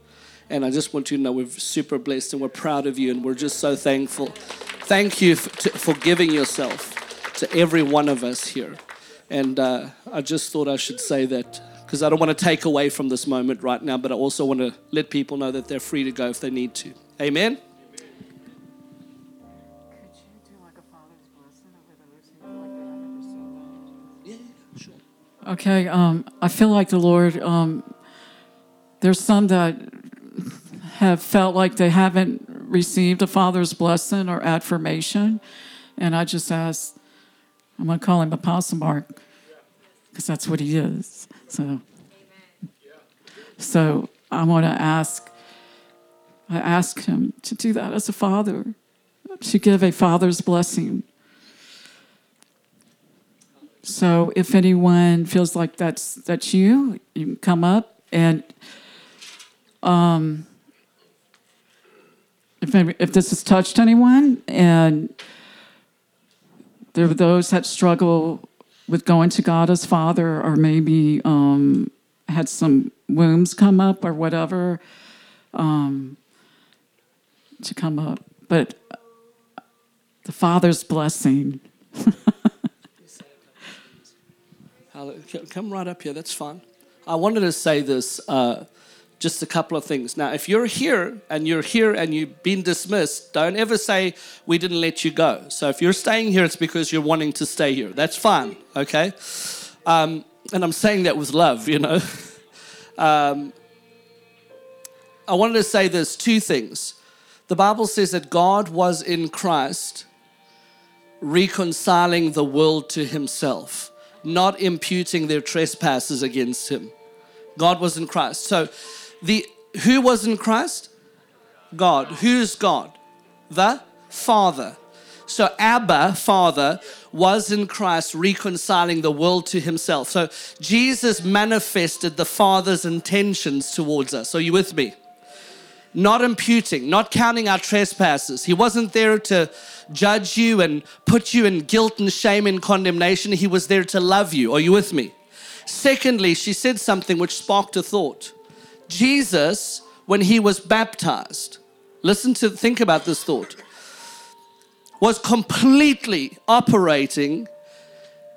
And I just want you to know we're super blessed and we're proud of you and we're just so thankful. Thank you for, to, for giving yourself to every one of us here. And uh, I just thought I should say that because I don't want to take away from this moment right now, but I also want to let people know that they're free to go if they need to. Amen. Okay, um, I feel like the Lord, um, there's some that have felt like they haven't received a father's blessing or affirmation. And I just ask, I'm to call him Apostle Mark because that's what he is. So, so I want to ask, I ask him to do that as a father, to give a father's blessing. So if anyone feels like that's that's you, you can come up and um, if, if this has touched anyone and there are those that struggle with going to God as Father or maybe um, had some wounds come up or whatever, um, to come up. But the Father's blessing. Come right up here, that's fine. I wanted to say this. Uh, just a couple of things. Now, if you're here and you're here and you've been dismissed, don't ever say we didn't let you go. So if you're staying here, it's because you're wanting to stay here. That's fine, okay? Um, and I'm saying that with love, you know. um, I wanted to say there's two things. The Bible says that God was in Christ reconciling the world to himself, not imputing their trespasses against him. God was in Christ. So the who was in Christ? God. Who's God? The Father. So Abba, Father, was in Christ reconciling the world to himself. So Jesus manifested the Father's intentions towards us. Are you with me? Not imputing, not counting our trespasses. He wasn't there to judge you and put you in guilt and shame and condemnation. He was there to love you. Are you with me? Secondly, she said something which sparked a thought. Jesus, when he was baptized, listen to, think about this thought, was completely operating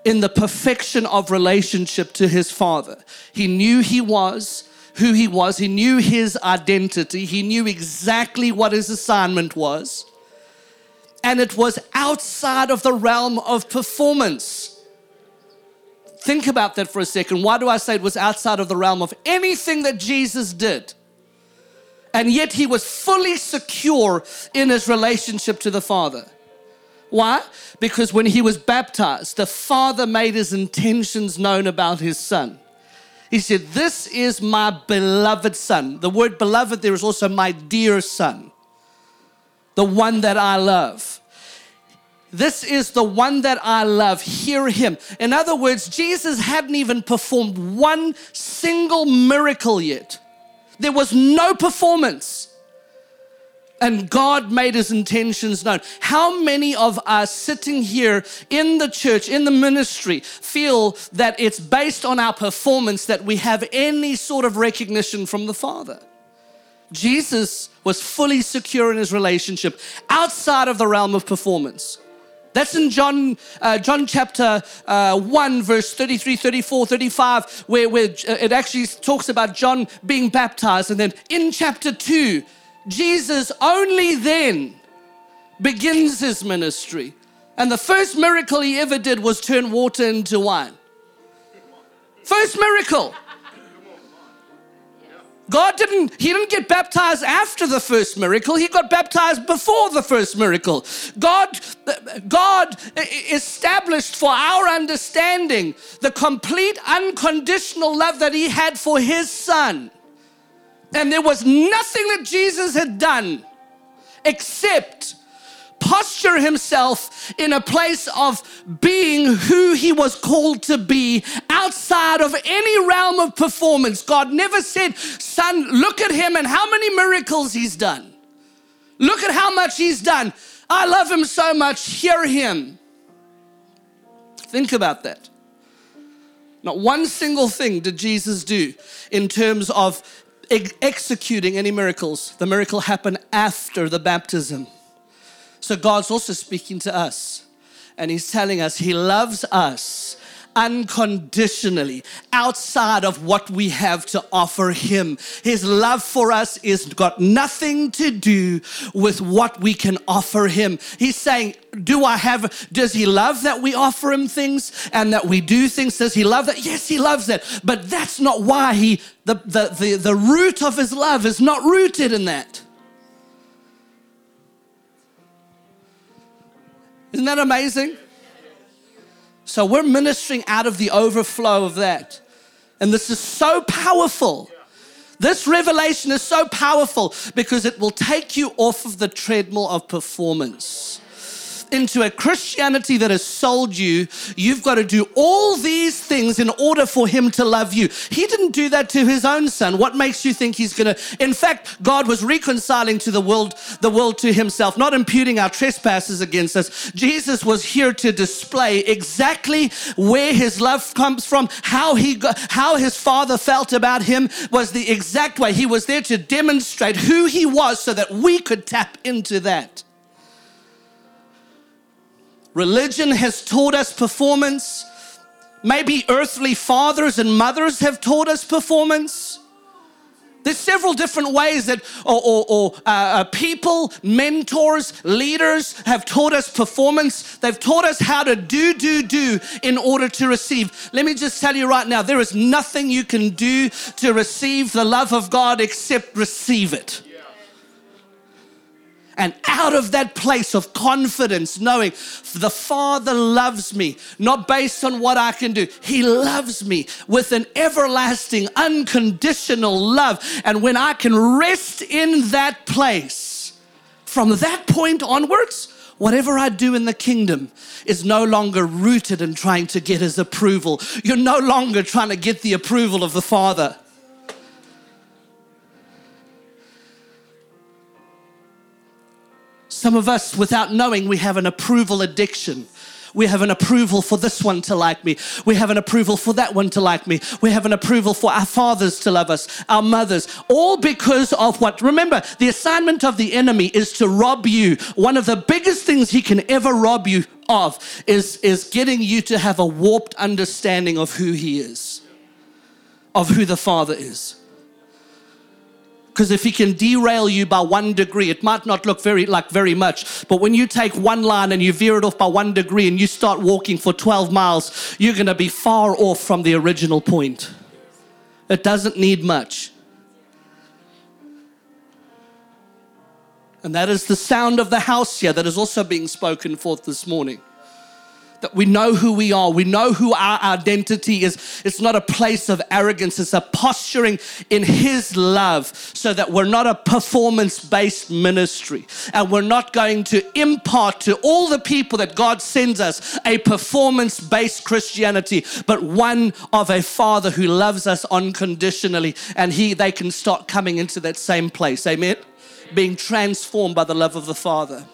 in the perfection of relationship to his father. He knew he was who he was, he knew his identity, he knew exactly what his assignment was, and it was outside of the realm of performance. Think about that for a second. Why do I say it was outside of the realm of anything that Jesus did? And yet he was fully secure in his relationship to the Father. Why? Because when he was baptized, the Father made his intentions known about his Son. He said, This is my beloved Son. The word beloved there is also my dear Son, the one that I love. This is the one that I love. Hear him. In other words, Jesus hadn't even performed one single miracle yet. There was no performance and God made his intentions known. How many of us sitting here in the church, in the ministry, feel that it's based on our performance that we have any sort of recognition from the Father? Jesus was fully secure in his relationship outside of the realm of performance. That's in John, uh, John chapter uh, 1, verse 33, 34, 35, where, where it actually talks about John being baptized. And then in chapter 2, Jesus only then begins his ministry. And the first miracle he ever did was turn water into wine. First miracle. God didn't, he didn't get baptized after the first miracle. He got baptized before the first miracle. God, God established for our understanding the complete unconditional love that he had for his son. And there was nothing that Jesus had done except posture himself in a place of being who he was called to be outside of any realm of performance. God never said, Son, look at him and how many miracles he's done. Look at how much he's done. I love him so much. Hear him. Think about that. Not one single thing did Jesus do in terms of ex- executing any miracles. The miracle happened after the baptism. So God's also speaking to us, and He's telling us He loves us unconditionally outside of what we have to offer him. His love for us is got nothing to do with what we can offer him. He's saying, do I have, does he love that we offer him things and that we do things? Does he love that? Yes, he loves that. But that's not why he, the, the, the, the root of his love is not rooted in that. Isn't that amazing? So we're ministering out of the overflow of that. And this is so powerful. This revelation is so powerful because it will take you off of the treadmill of performance into a Christianity that has sold you, you've got to do all these things in order for him to love you. He didn't do that to his own son. What makes you think he's going to? In fact, God was reconciling to the world, the world to himself, not imputing our trespasses against us. Jesus was here to display exactly where his love comes from, how he got, how his father felt about him was the exact way. He was there to demonstrate who he was so that we could tap into that. Religion has taught us performance. Maybe earthly fathers and mothers have taught us performance. There's several different ways that, or, or, or uh, uh, people, mentors, leaders have taught us performance. They've taught us how to do, do, do in order to receive. Let me just tell you right now there is nothing you can do to receive the love of God except receive it. And out of that place of confidence, knowing the Father loves me, not based on what I can do, He loves me with an everlasting, unconditional love. And when I can rest in that place, from that point onwards, whatever I do in the kingdom is no longer rooted in trying to get His approval. You're no longer trying to get the approval of the Father. Some of us, without knowing, we have an approval addiction. We have an approval for this one to like me. We have an approval for that one to like me. We have an approval for our fathers to love us, our mothers, all because of what? Remember, the assignment of the enemy is to rob you. One of the biggest things he can ever rob you of is, is getting you to have a warped understanding of who he is, of who the Father is. Because if he can derail you by one degree, it might not look very like very much. But when you take one line and you veer it off by one degree and you start walking for 12 miles, you're going to be far off from the original point. It doesn't need much. And that is the sound of the house here that is also being spoken forth this morning that we know who we are, we know who our identity is. It's not a place of arrogance, it's a posturing in His love so that we're not a performance based ministry and we're not going to impart to all the people that God sends us a performance based Christianity, but one of a Father who loves us unconditionally and He they can start coming into that same place. Amen. Being transformed by the love of the Father.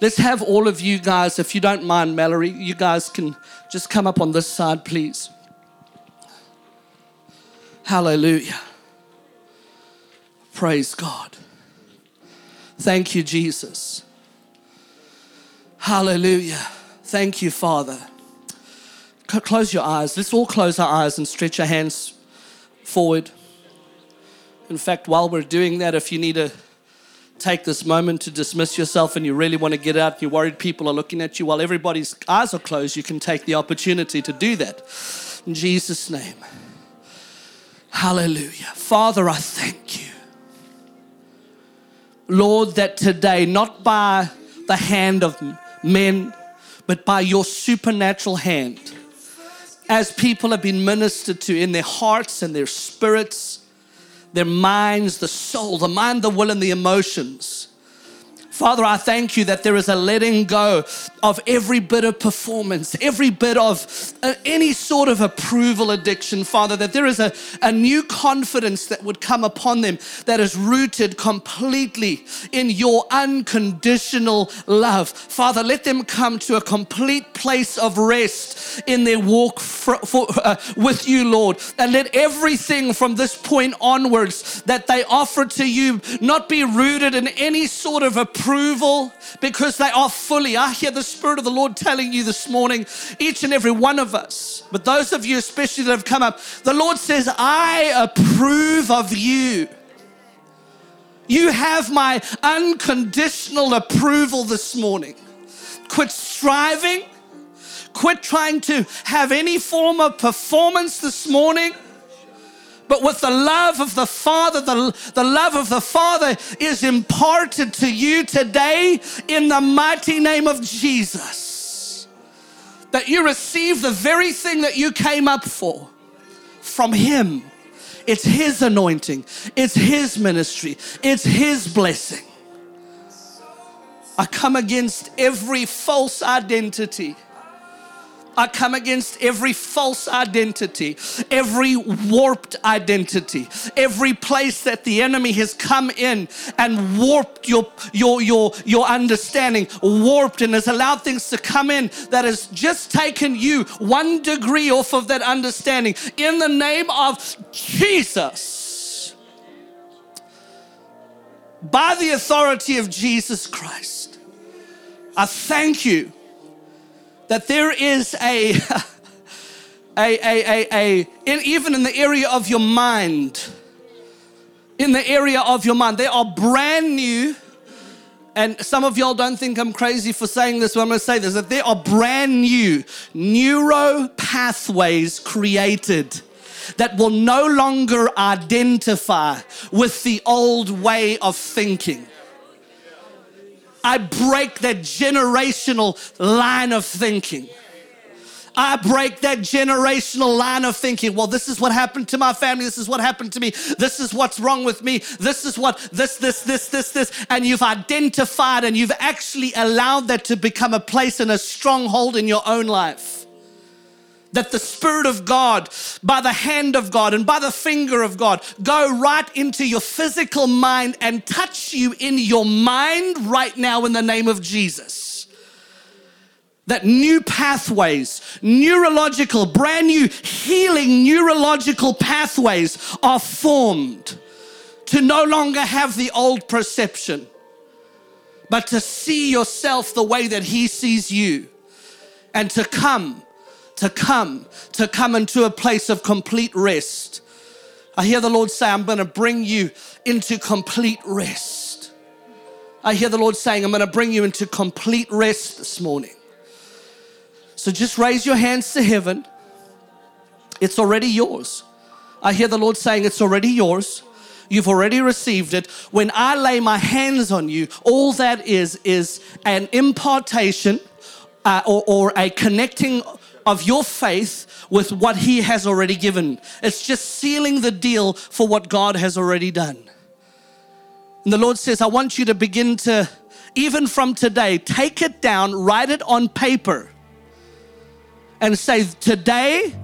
Let's have all of you guys, if you don't mind, Mallory, you guys can just come up on this side, please. Hallelujah. Praise God. Thank you, Jesus. Hallelujah. Thank you, Father. Close your eyes. Let's all close our eyes and stretch our hands forward. In fact, while we're doing that, if you need a take this moment to dismiss yourself and you really want to get out, you're worried people are looking at you while everybody's eyes are closed, you can take the opportunity to do that. In Jesus' name. Hallelujah. Father, I thank you. Lord, that today, not by the hand of men, but by your supernatural hand, as people have been ministered to in their hearts and their spirits, their minds, the soul, the mind, the will, and the emotions. Father, I thank you that there is a letting go of every bit of performance, every bit of uh, any sort of approval addiction, Father, that there is a, a new confidence that would come upon them that is rooted completely in your unconditional love. Father, let them come to a complete place of rest in their walk for, for, uh, with you, Lord, and let everything from this point onwards that they offer to you not be rooted in any sort of approval approval because they are fully. I hear the Spirit of the Lord telling you this morning, each and every one of us, but those of you especially that have come up, the Lord says, I approve of you. You have my unconditional approval this morning. Quit striving. Quit trying to have any form of performance this morning but with the love of the Father, the, the love of the Father is imparted to you today in the mighty name of Jesus. That you receive the very thing that you came up for from Him. It's His anointing, it's His ministry, it's His blessing. I come against every false identity I come against every false identity, every warped identity, every place that the enemy has come in and warped your, your, your, your understanding, warped and has allowed things to come in that has just taken you one degree off of that understanding. In the name of Jesus, by the authority of Jesus Christ, I thank you that there is a, a, a, a, a in, even in the area of your mind, in the area of your mind, they are brand new. And some of y'all don't think I'm crazy for saying this, but I'm gonna say this that there are brand new neuro pathways created that will no longer identify with the old way of thinking. I break that generational line of thinking. I break that generational line of thinking. Well, this is what happened to my family. This is what happened to me. This is what's wrong with me. This is what, this, this, this, this, this. And you've identified and you've actually allowed that to become a place and a stronghold in your own life that the Spirit of God, by the hand of God and by the finger of God, go right into your physical mind and touch you in your mind right now in the name of Jesus. That new pathways, neurological, brand new healing neurological pathways are formed to no longer have the old perception, but to see yourself the way that He sees you and to come to come, to come into a place of complete rest. I hear the Lord say, I'm going to bring you into complete rest. I hear the Lord saying, I'm going to bring you into complete rest this morning. So just raise your hands to heaven. It's already yours. I hear the Lord saying, It's already yours. You've already received it. When I lay my hands on you, all that is is an impartation uh, or, or a connecting of your faith with what He has already given. It's just sealing the deal for what God has already done. And the Lord says, I want you to begin to, even from today, take it down, write it on paper, and say, Today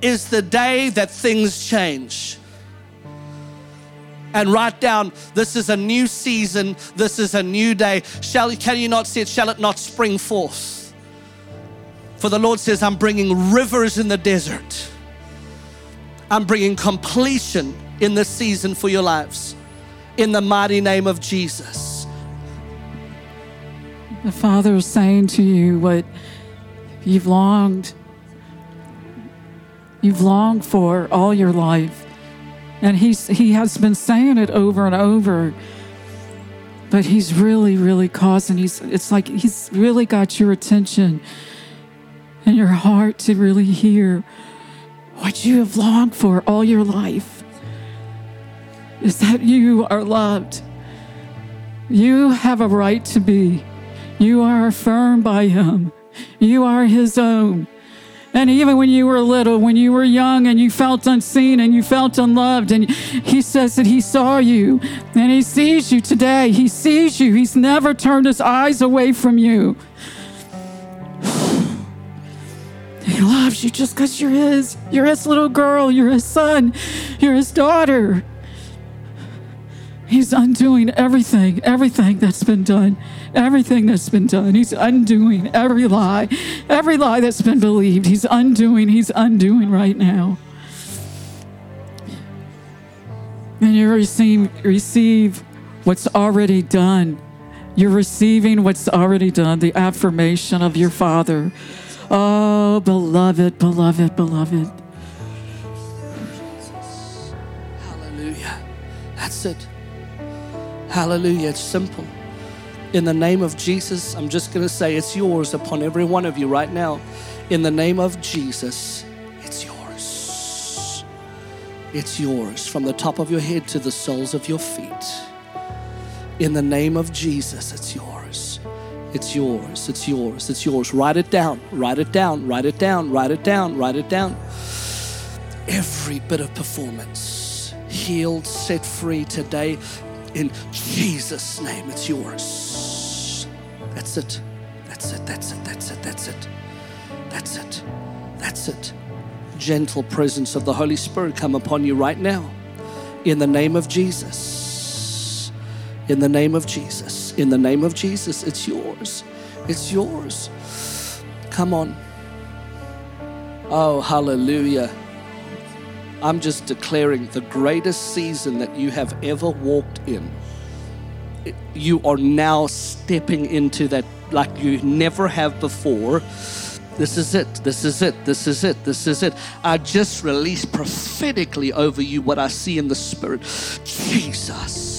is the day that things change and write down this is a new season, this is a new day. Shall can you not see it? Shall it not spring forth? For the Lord says, I'm bringing rivers in the desert. I'm bringing completion in this season for your lives. In the mighty name of Jesus. The Father is saying to you what you've longed, you've longed for all your life. And he's, he has been saying it over and over. But he's really, really causing, he's, it's like he's really got your attention and your heart to really hear what you have longed for all your life is that you are loved. You have a right to be. You are affirmed by Him. You are His own. And even when you were little, when you were young and you felt unseen and you felt unloved, and He says that He saw you and He sees you today. He sees you. He's never turned His eyes away from you. Loves you just because you're His. You're His little girl. You're His son. You're His daughter. He's undoing everything, everything that's been done, everything that's been done. He's undoing every lie, every lie that's been believed. He's undoing, he's undoing right now. And you receive, receive what's already done. You're receiving what's already done, the affirmation of your Father. Oh, beloved, beloved, beloved. Hallelujah. That's it. Hallelujah. It's simple. In the name of Jesus, I'm just going to say it's yours upon every one of you right now. In the name of Jesus, it's yours. It's yours from the top of your head to the soles of your feet. In the name of Jesus, it's yours. It's yours. It's yours. It's yours. Write it down. Write it down. Write it down. Write it down. Write it down. Every bit of performance healed, set free today in Jesus' name, it's yours. That's it. That's it. That's it. That's it. That's it. That's it. That's it. Gentle presence of the Holy Spirit come upon you right now. In the name of Jesus. In the name of Jesus. In the name of Jesus, it's yours. It's yours. Come on. Oh, hallelujah. I'm just declaring the greatest season that you have ever walked in. You are now stepping into that like you never have before. This is it. This is it. This is it. This is it. I just release prophetically over you what I see in the spirit. Jesus